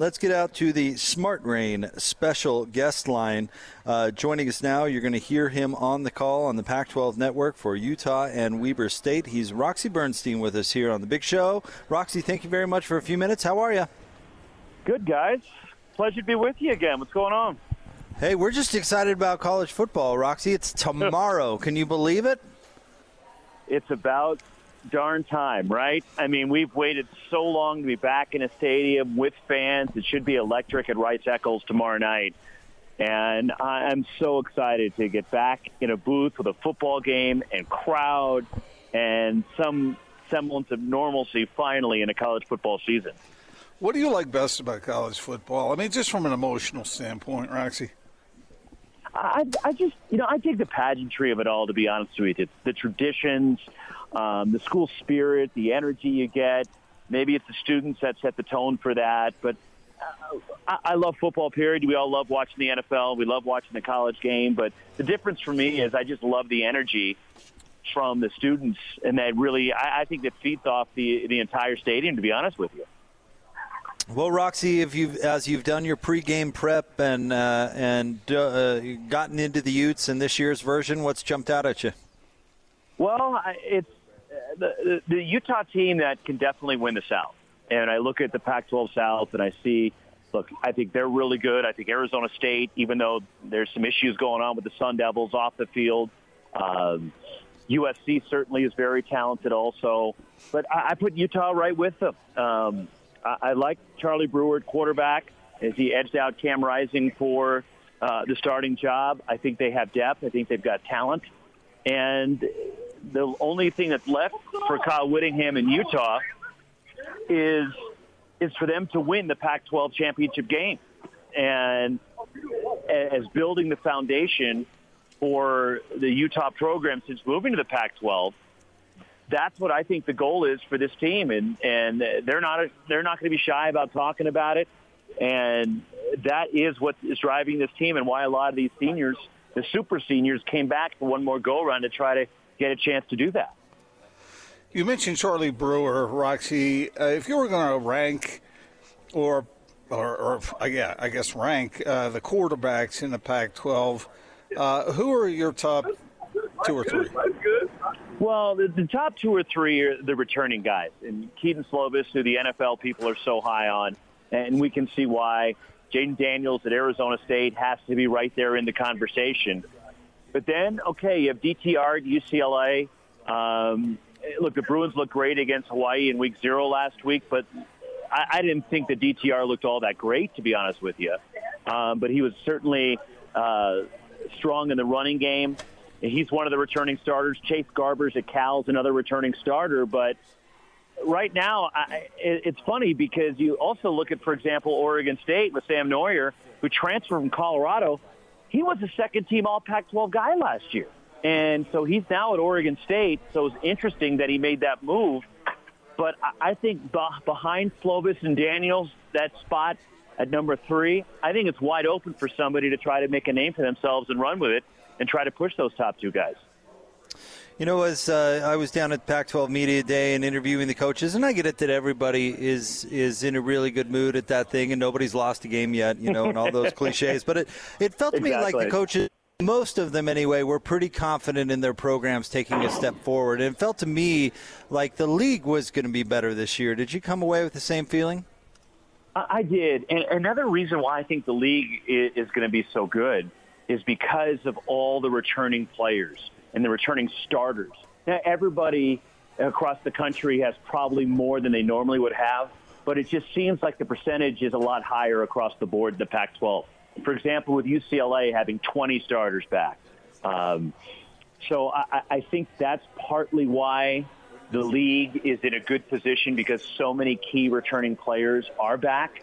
let's get out to the Smart Rain special guest line. Uh, joining us now, you're going to hear him on the call on the Pac 12 network for Utah and Weber State. He's Roxy Bernstein with us here on the big show. Roxy, thank you very much for a few minutes. How are you? Good, guys. Pleasure to be with you again. What's going on? Hey, we're just excited about college football, Roxy. It's tomorrow. Can you believe it? It's about darn time, right? I mean, we've waited so long to be back in a stadium with fans. It should be electric at Rice Eccles tomorrow night. And I'm so excited to get back in a booth with a football game and crowd and some semblance of normalcy finally in a college football season. What do you like best about college football? I mean, just from an emotional standpoint, Roxy. I, I just, you know, I dig the pageantry of it all. To be honest with you, it's the traditions, um, the school spirit, the energy you get. Maybe it's the students that set the tone for that. But uh, I, I love football. Period. We all love watching the NFL. We love watching the college game. But the difference for me is I just love the energy from the students, and that really, I, I think that feeds off the the entire stadium. To be honest with you. Well, Roxy, if you've as you've done your pregame prep and uh, and uh, gotten into the Utes in this year's version, what's jumped out at you? Well, it's the, the Utah team that can definitely win the South. And I look at the Pac-12 South and I see, look, I think they're really good. I think Arizona State, even though there's some issues going on with the Sun Devils off the field, um, USC certainly is very talented also. But I, I put Utah right with them. Um, I, I like Charlie Brewer, quarterback, as he edged out Cam Rising for uh, the starting job. I think they have depth. I think they've got talent. And the only thing that's left for Kyle Whittingham in Utah is is for them to win the Pac-12 championship game, and as building the foundation for the Utah program since moving to the Pac-12 that's what I think the goal is for this team, and and they're not they're not going to be shy about talking about it, and that is what is driving this team, and why a lot of these seniors, the super seniors, came back for one more go around to try to get a chance to do that. You mentioned Charlie Brewer, Roxy. Uh, if you were going to rank, or or, or uh, yeah, I guess rank uh, the quarterbacks in the Pac-12, uh, who are your top two or three? Well, the, the, top two or three are the returning guys, and Kedon Slovis, who the NFL people are so high on, and we can see why. Jayden Daniels at Arizona State has to be right there in the conversation. But then, okay, you have DTR at UCLA. Um, look, the Bruins looked great against Hawaii in Week Zero last week, but I, I didn't think the DTR looked all that great, to be honest with you. Um, but he was certainly uh, strong in the running game. He's one of the returning starters. Chase Garbers at Cal's another returning starter. But right now, I, it's funny because you also look at, for example, Oregon State with Sam Noyer, who transferred from Colorado. He was a second-team All-Pac-12 guy last year. And so he's now at Oregon State. So it's interesting that he made that move. But I think behind Slovis and Daniels, that spot at number three, I think it's wide open for somebody to try to make a name for themselves and run with it and try to push those top two guys. You know, as uh, I was down at Pac-12 Media Day and interviewing the coaches, and I get it that everybody is is in a really good mood at that thing, and nobody's lost a game yet, you know, and all those cliches. But it it felt to exactly. me like the coaches most of them anyway were pretty confident in their programs taking a step forward and it felt to me like the league was going to be better this year did you come away with the same feeling i did and another reason why i think the league is going to be so good is because of all the returning players and the returning starters. Now, everybody across the country has probably more than they normally would have, but it just seems like the percentage is a lot higher across the board in the Pac-12. For example, with UCLA having 20 starters back. Um, so I, I think that's partly why the league is in a good position because so many key returning players are back.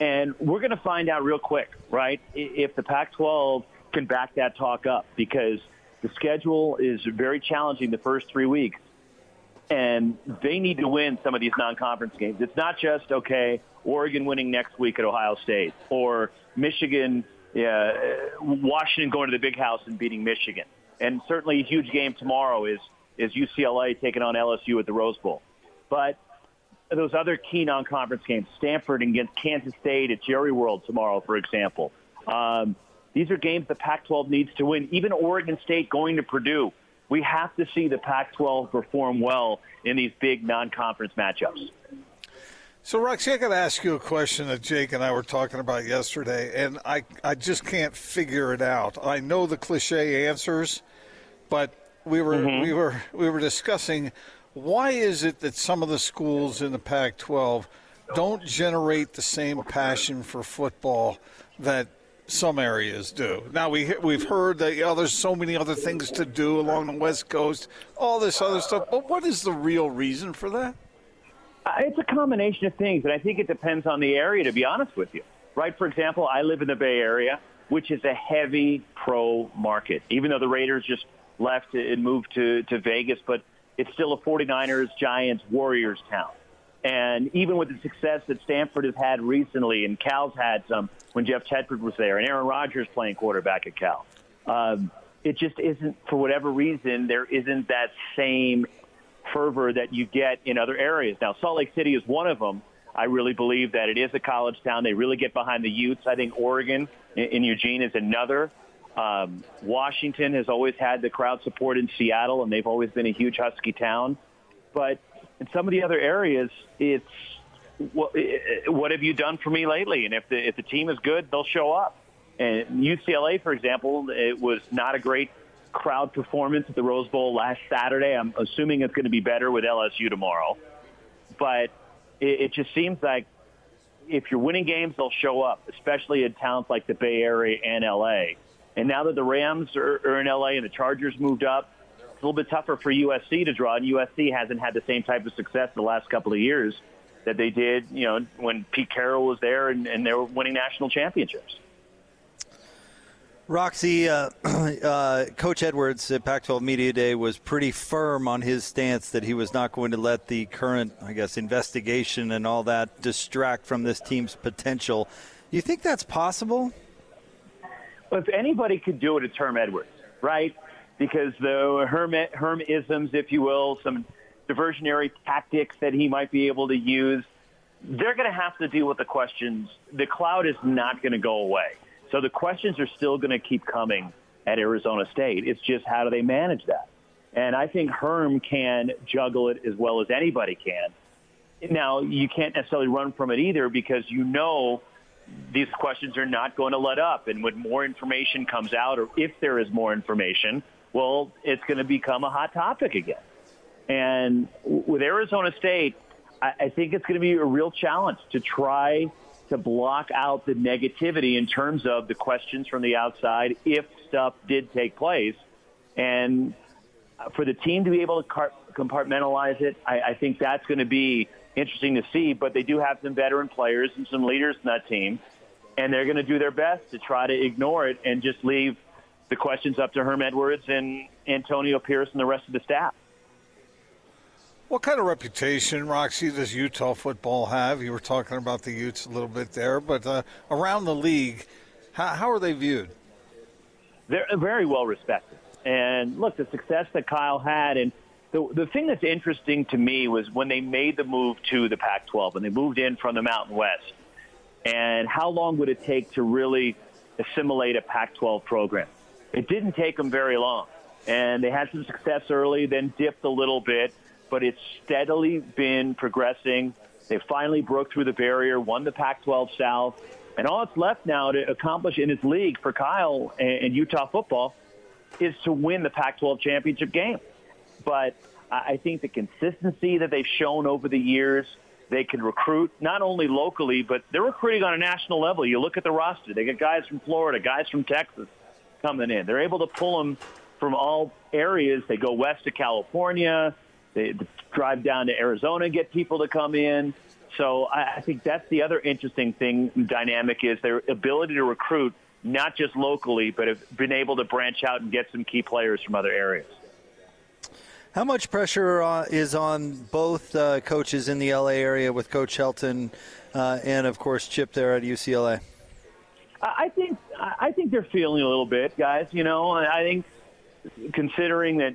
And we're going to find out real quick, right? If the Pac-12 can back that talk up because the schedule is very challenging the first three weeks. And they need to win some of these non-conference games. It's not just, okay, Oregon winning next week at Ohio State or Michigan, uh, Washington going to the big house and beating Michigan. And certainly a huge game tomorrow is, is UCLA taking on LSU at the Rose Bowl. But those other key non-conference games, Stanford against Kansas State at Jerry World tomorrow, for example. Um, these are games the Pac-12 needs to win. Even Oregon State going to Purdue. We have to see the Pac-12 perform well in these big non-conference matchups. So, Roxy, I got to ask you a question that Jake and I were talking about yesterday, and I, I just can't figure it out. I know the cliche answers, but we were mm-hmm. we were we were discussing why is it that some of the schools in the Pac-12 don't generate the same passion for football that some areas do. Now we we've heard that oh, there's so many other things to do along the West Coast, all this other stuff. But what is the real reason for that? Uh, it's a combination of things, and I think it depends on the area, to be honest with you. Right? For example, I live in the Bay Area, which is a heavy pro market, even though the Raiders just left and moved to, to Vegas, but it's still a 49ers, Giants, Warriors town. And even with the success that Stanford has had recently, and Cal's had some when Jeff Tedford was there, and Aaron Rodgers playing quarterback at Cal, um, it just isn't, for whatever reason, there isn't that same fervor that you get in other areas. Now, Salt Lake City is one of them. I really believe that it is a college town. They really get behind the Utes. I think Oregon in Eugene is another. Um, Washington has always had the crowd support in Seattle, and they've always been a huge Husky town. But in some of the other areas, it's what, have you done for me lately? And if the if the team is good, they'll show up. And UCLA, for example, it was not a great crowd performance at the Rose Bowl last Saturday. I'm assuming it's going to be better with LSU tomorrow. But it, it just seems like if you're winning games, they'll show up, especially in towns like the Bay Area and LA. And now that the Rams are, are in LA and the Chargers moved up, it's a little bit tougher for USC to draw. And USC hasn't had the same type of success the last couple of years that they did, you know, when Pete Carroll was there and, and they were winning national championships. Roxy, uh, uh, Coach Edwards at Pac 12 Media Day was pretty firm on his stance that he was not going to let the current, I guess, investigation and all that distract from this team's potential. You think that's possible? Well, if anybody could do it, it's Herm Edwards, right? Because the Herm, Herm isms, if you will, some diversionary tactics that he might be able to use, they're going to have to deal with the questions. The cloud is not going to go away so the questions are still going to keep coming at Arizona State. It's just how do they manage that? And I think Herm can juggle it as well as anybody can. Now, you can't necessarily run from it either because you know these questions are not going to let up. And when more information comes out, or if there is more information, well, it's going to become a hot topic again. And with Arizona State, I think it's going to be a real challenge to try to block out the negativity in terms of the questions from the outside if stuff did take place. And uh, for the team to be able to compartmentalize it, I, I think that's going to be interesting to see. But they do have some veteran players and some leaders in that team, and they're going to do their best to try to ignore it and just leave the questions up to Herm Edwards and Antonio Pierce and the rest of the staff. What kind of reputation, Roxy, does Utah football have? You were talking about the Utes a little bit there, but uh, around the league, how, how are they viewed? They're very well respected. And look, the success that Kyle had, and the, the thing that's interesting to me was when they made the move to the Pac 12 and they moved in from the Mountain West. And how long would it take to really assimilate a Pac 12 program? It didn't take them very long. And they had some success early, then dipped a little bit but it's steadily been progressing. They finally broke through the barrier, won the Pac-12 South, and all that's left now to accomplish in his league for Kyle and, Utah football is to win the Pac-12 championship game. But I think the consistency that they've shown over the years, they can recruit not only locally, but they're recruiting on a national level. You look at the roster; they got guys from Florida, guys from Texas coming in. They're able to pull them from all areas. They go west to California. They drive down to Arizona, get people to come in. So I, I think that's the other interesting thing, dynamic is their ability to recruit not just locally, but have been able to branch out and get some key players from other areas. How much pressure uh, is on both uh, coaches in the LA area with Coach Helton uh, and, of course, Chip there at UCLA? I think I think they're feeling a little bit, guys. You know, I think considering that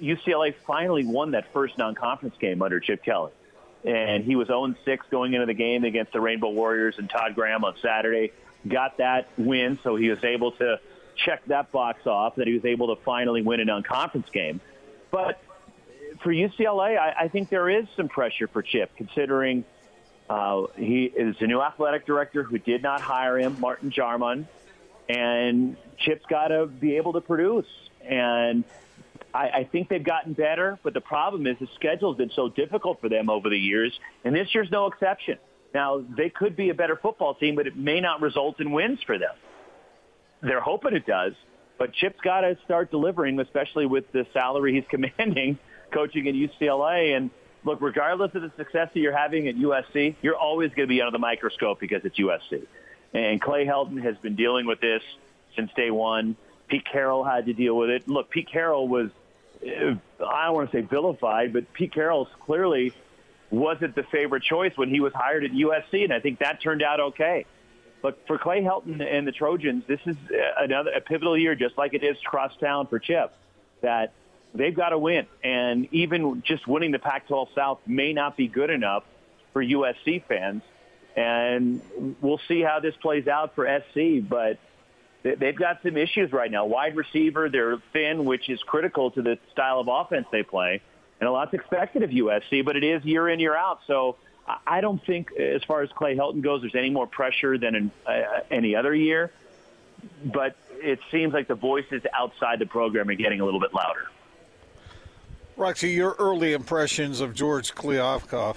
UCLA finally won that first non-conference game under Chip Kelly. and he was 0 6 going into the game against the Rainbow Warriors and Todd Graham on Saturday. Got that win, so he was able to check that box off that he was able to finally win a non-conference game. But for UCLA, I, I think there is some pressure for Chip, considering uh, he is a new athletic director who did not hire him, Martin Jarmond, and Chip's got to be able to produce. And I, I think they've gotten better, but the problem is the schedule's been so difficult for them over the years, and this year's no exception. Now, they could be a better football team, but it may not result in wins for them. They're hoping it does, but Chip's got to start delivering, especially with the salary he's commanding coaching at UCLA. And look, regardless of the success that you're having at USC, you're always going to be under the microscope because it's USC. And Clay Helton has been dealing with this since day one. Pete Carroll had to deal with it. Look, Pete Carroll was, Uh, I don't want to say vilified, but Pete Carroll clearly wasn't the favorite choice when he was hired at USC, and I think that turned out okay. But for Clay Helton and the Trojans, this is uh, another a pivotal year, just like it is crosstown for Chip, that they've got to win. And even just winning the Pac-12 South may not be good enough for USC fans. And we'll see how this plays out for SC, but they've got some issues right now. Wide receiver, they're thin, which is critical to the style of offense they play. And a lot's expected of USC, but it is year in, year out. So I don't think, as far as Clay Helton goes, there's any more pressure than in uh, any other year. But it seems like the voices outside the program are getting a little bit louder. Roxy, your early impressions of George Kliavkoff?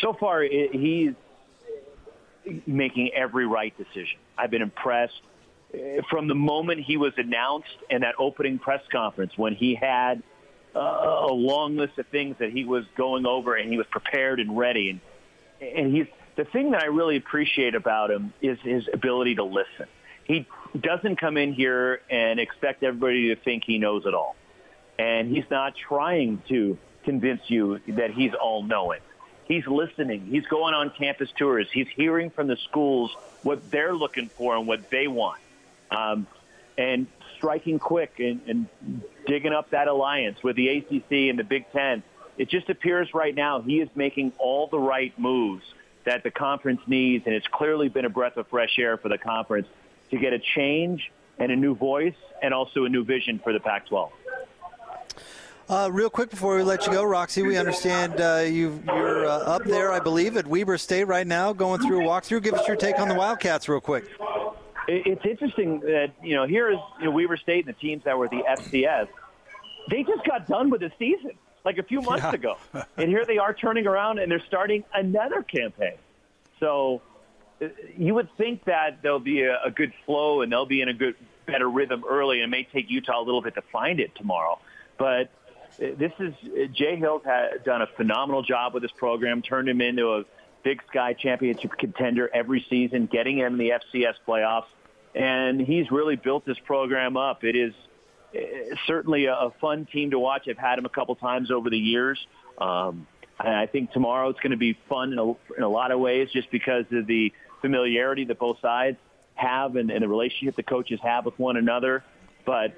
So far, he's making every right decision. I've been impressed uh, from the moment he was announced in that opening press conference when he had uh, a long list of things that he was going over and he was prepared and ready. And, and he's the thing that I really appreciate about him is his ability to listen. He doesn't come in here and expect everybody to think he knows it all and he's not trying to convince you that he's all knowing. He's listening. He's going on campus tours. He's hearing from the schools what they're looking for and what they want, um, and striking quick and, and digging up that alliance with the ACC and the Big Ten. It just appears right now he is making all the right moves that the conference needs, and it's clearly been a breath of fresh air for the conference to get a change and a new voice and also a new vision for the Pac-12. Uh, real quick before we let you go, Roxy, we understand uh, you are uh, up there, I believe, at Weber State right now, going through a walkthrough. Give us your take on the Wildcats, real quick. It's interesting that you know here is you know, Weber State and the teams that were the FCS. They just got done with the season like a few months yeah. ago, and here they are turning around and they're starting another campaign. So uh, you would think that there'll be a, a good flow and they'll be in a good, better rhythm early, and it may take Utah a little bit to find it tomorrow. But this is Jay Hill's had done a phenomenal job with this program, turned him into a Big Sky championship contender every season, getting him in the FCS playoffs, and he's really built this program up. It is eh, certainly a fun team to watch. I've had him a couple times over the years. Um, and I think tomorrow it's going to be fun in a, in a lot of ways, just because of the familiarity that both sides have and, and the relationship the coaches have with one another. But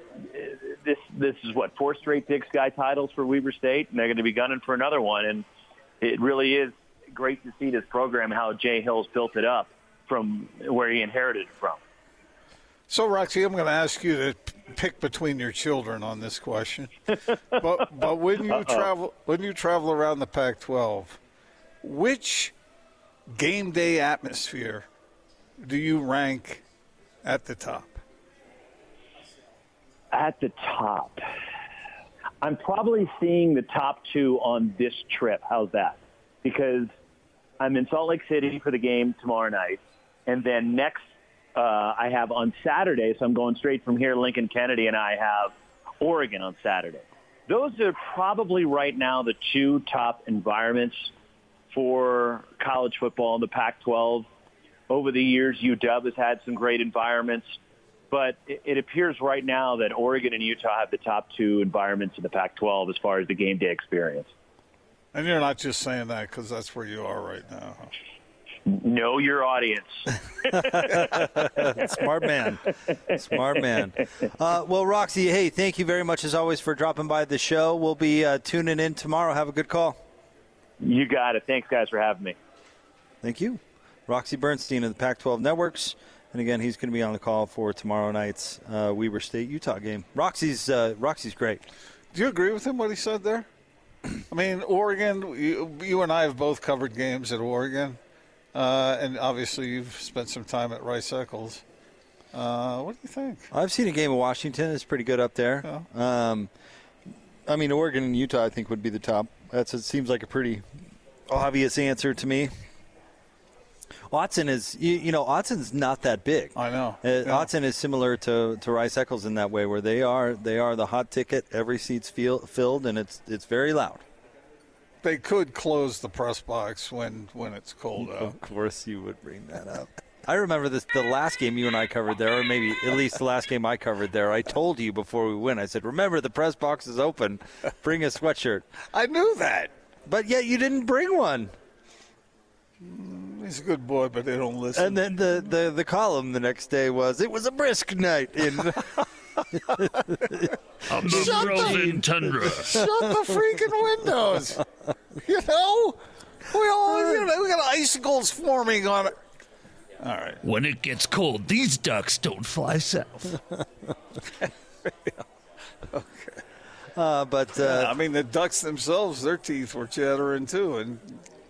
this this is what four straight Big Sky titles for Weber State, and they're going to be gunning for another one. And it really is great to see this program how Jay Hill's built it up from where he inherited it from. So, Roxy, I'm going to ask you to pick between your children on this question. but but when you Uh-oh. travel when you travel around the Pac-12, which game day atmosphere do you rank at the top? At the top. I'm probably seeing the top two on this trip. How's that? Because I'm in Salt Lake City for the game tomorrow night. And then next, uh, I have on Saturday, so I'm going straight from here, Lincoln Kennedy, and I have Oregon on Saturday. Those are probably right now the two top environments for college football in the Pac-12. Over the years, UW has had some great environments. But it, it appears right now that Oregon and Utah have the top two environments in the Pac-12 as far as the game day experience. And you're not just saying that because that's where you are right now. Huh? Know your audience. Smart man. Smart man. Uh, well, Roxy, hey, thank you very much as always for dropping by the show. We'll be uh, tuning in tomorrow. Have a good call. You got it. Thanks, guys, for having me. Thank you. Roxy Bernstein of the Pac 12 Networks. And again, he's going to be on the call for tomorrow night's uh, Weber State Utah game. Roxy's uh, Roxy's great. Do you agree with him what he said there? I mean, Oregon. You, you and I have both covered games at Oregon, uh, and obviously you've spent some time at Rice Eccles. Uh, what do you think? I've seen a game of Washington. It's pretty good up there. Yeah. Um, I mean, Oregon and Utah, I think, would be the top. That's it seems like a pretty obvious answer to me. Autzen is, you, you know, Autzen's not that big. I know. Uh, Yeah. Is similar to, to Rice Eccles in that way, where they are they are the hot ticket. Every seat's feel, filled, and it's it's very loud. They could close the press box when when it's cold out. Of course, you would bring that up. I remember this the last game you and I covered there, or maybe at least the last game I covered there. I told you before we went. I said, "Remember, the press box is open. Bring a sweatshirt." I knew that. But yet you didn't bring one. He's a good boy, but they don't listen. And then the, the, the column the next day was, "It was a brisk night in." On the frozen tundra. Shut the freaking windows. You know, we all you know, we got icicles forming on it. All right. When it gets cold, these ducks don't fly south. Okay. Uh, but uh, I mean, the ducks themselves, their teeth were chattering too, and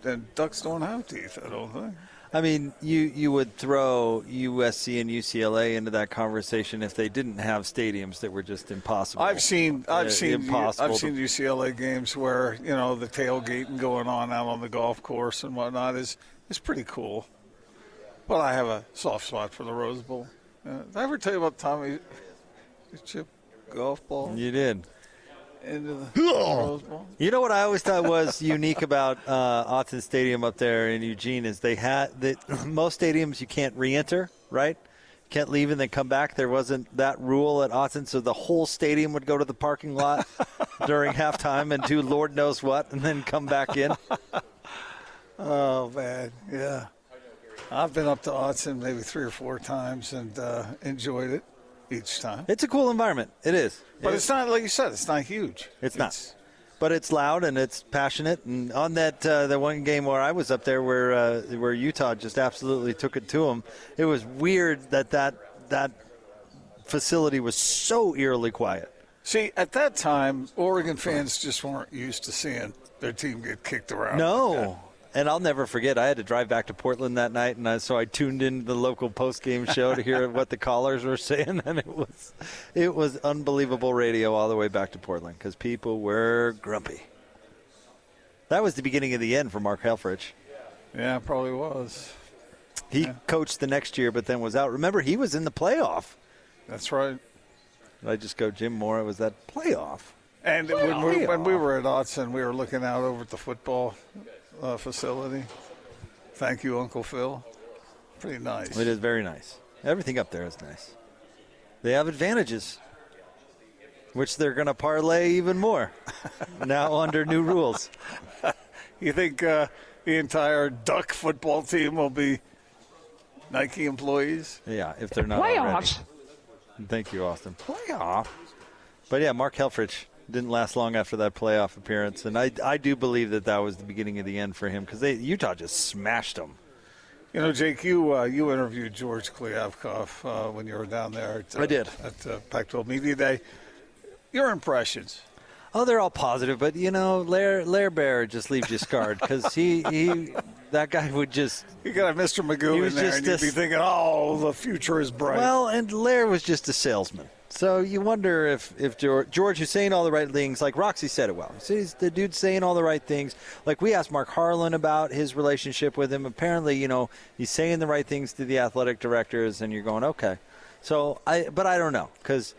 and ducks don't have teeth. I don't think. I mean, you you would throw USC and UCLA into that conversation if they didn't have stadiums that were just impossible. I've seen I've Uh, seen impossible I've to- seen UCLA games where you know the tailgating going on out on the golf course and whatnot is is pretty cool. But I have a soft spot for the Rose Bowl. Uh, did I ever tell you about Tommy chip golf ball You did. Into the Rose Bowl? You know what I always thought was unique about uh, Autzen Stadium up there in Eugene is they had that most stadiums you can't re-enter, right? You can't leave and then come back. There wasn't that rule at Autzen, so the whole stadium would go to the parking lot during halftime and do Lord knows what, and then come back in. Oh man, yeah. I've been up to Autzen maybe three or four times and uh, enjoyed it each time. It's a cool environment. It is, But it's not like you said. It's not huge. It's not. but it's loud and it's passionate. And on that uh, the one game where I was up there, where uh, where Utah just absolutely took it to them, it was weird that that that facility was so eerily quiet. See, at that time, Oregon fans just weren't used to seeing their team get kicked around. No. And I'll never forget. I had to drive back to Portland that night, and I, so I tuned in the local post game show to hear what the callers were saying, and it was, it was unbelievable radio all the way back to Portland because people were grumpy. That was the beginning of the end for Mark Helfrich. Yeah, probably was. He coached the next year, but then was out. Remember, he was in the playoff. That's right. Did I just go Jim Mora? Was that playoff? And when we, when we were at Autzen, we were looking out over at the football uh, facility. Thank you, Uncle Phil. Pretty nice. It is very nice. Everything up there is nice. They have advantages, which they're going to parlay even more now under new rules. You think uh, the entire Duck football team will be Nike employees? Yeah, if they're not already. Thank you, Austin. Playoff. But yeah, Mark Helfrich didn't last long after that playoff appearance, and I, I do believe that that was the beginning of the end for him because they Utah just smashed them. You know, Jake, you uh, you interviewed George Kliavkoff uh, when you were down there. At, uh, I did. at uh, Pac-12 Media Day. Your impressions? Oh, they're all positive, but you know, Lair Lair Bear just leaves you scarred because he he that guy would just You got a Mr. Magoo in there, just and you'd be thinking, "Oh, the future is bright." Well, and Lair was just a salesman. So you wonder if, if George, George, who's saying all the right things, like Roxy said it well. He's the dude's saying all the right things. Like we asked Mark Harlan about his relationship with him. Apparently, you know, he's saying the right things to the athletic directors, and you're going, okay. So I, but I don't know because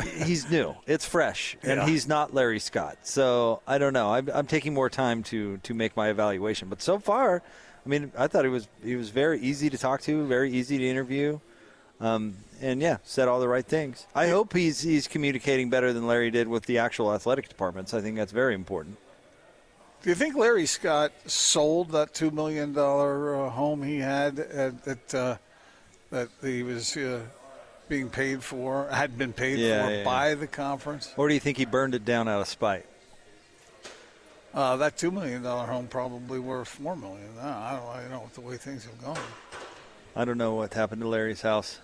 he's new. It's fresh, and Yeah. he's not Larry Scott. So I don't know. I'm, I'm taking more time to to make my evaluation. But so far, I mean, I thought he was he was very easy to talk to, very easy to interview, um, and yeah, said all the right things. I hope he's he's communicating better than Larry did with the actual athletic departments. I think that's very important. Do you think Larry Scott sold that two million dollar uh, home he had at, that uh, that he was uh, being paid for, had been paid Yeah, for yeah, by the conference? Or do you think he burned it down out of spite? Uh, that two million dollar home probably worth four million. now. I don't, I don't know the way things have gone. I don't know what happened to Larry's house.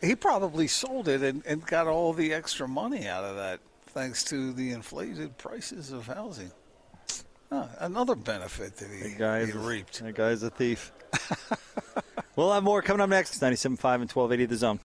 He probably sold it and, and got all the extra money out of that, thanks to the inflated prices of housing. Huh, another benefit that he, That he reaped. That guy's a thief. we'll have more coming up next. 97.5 and 1280 The Zone.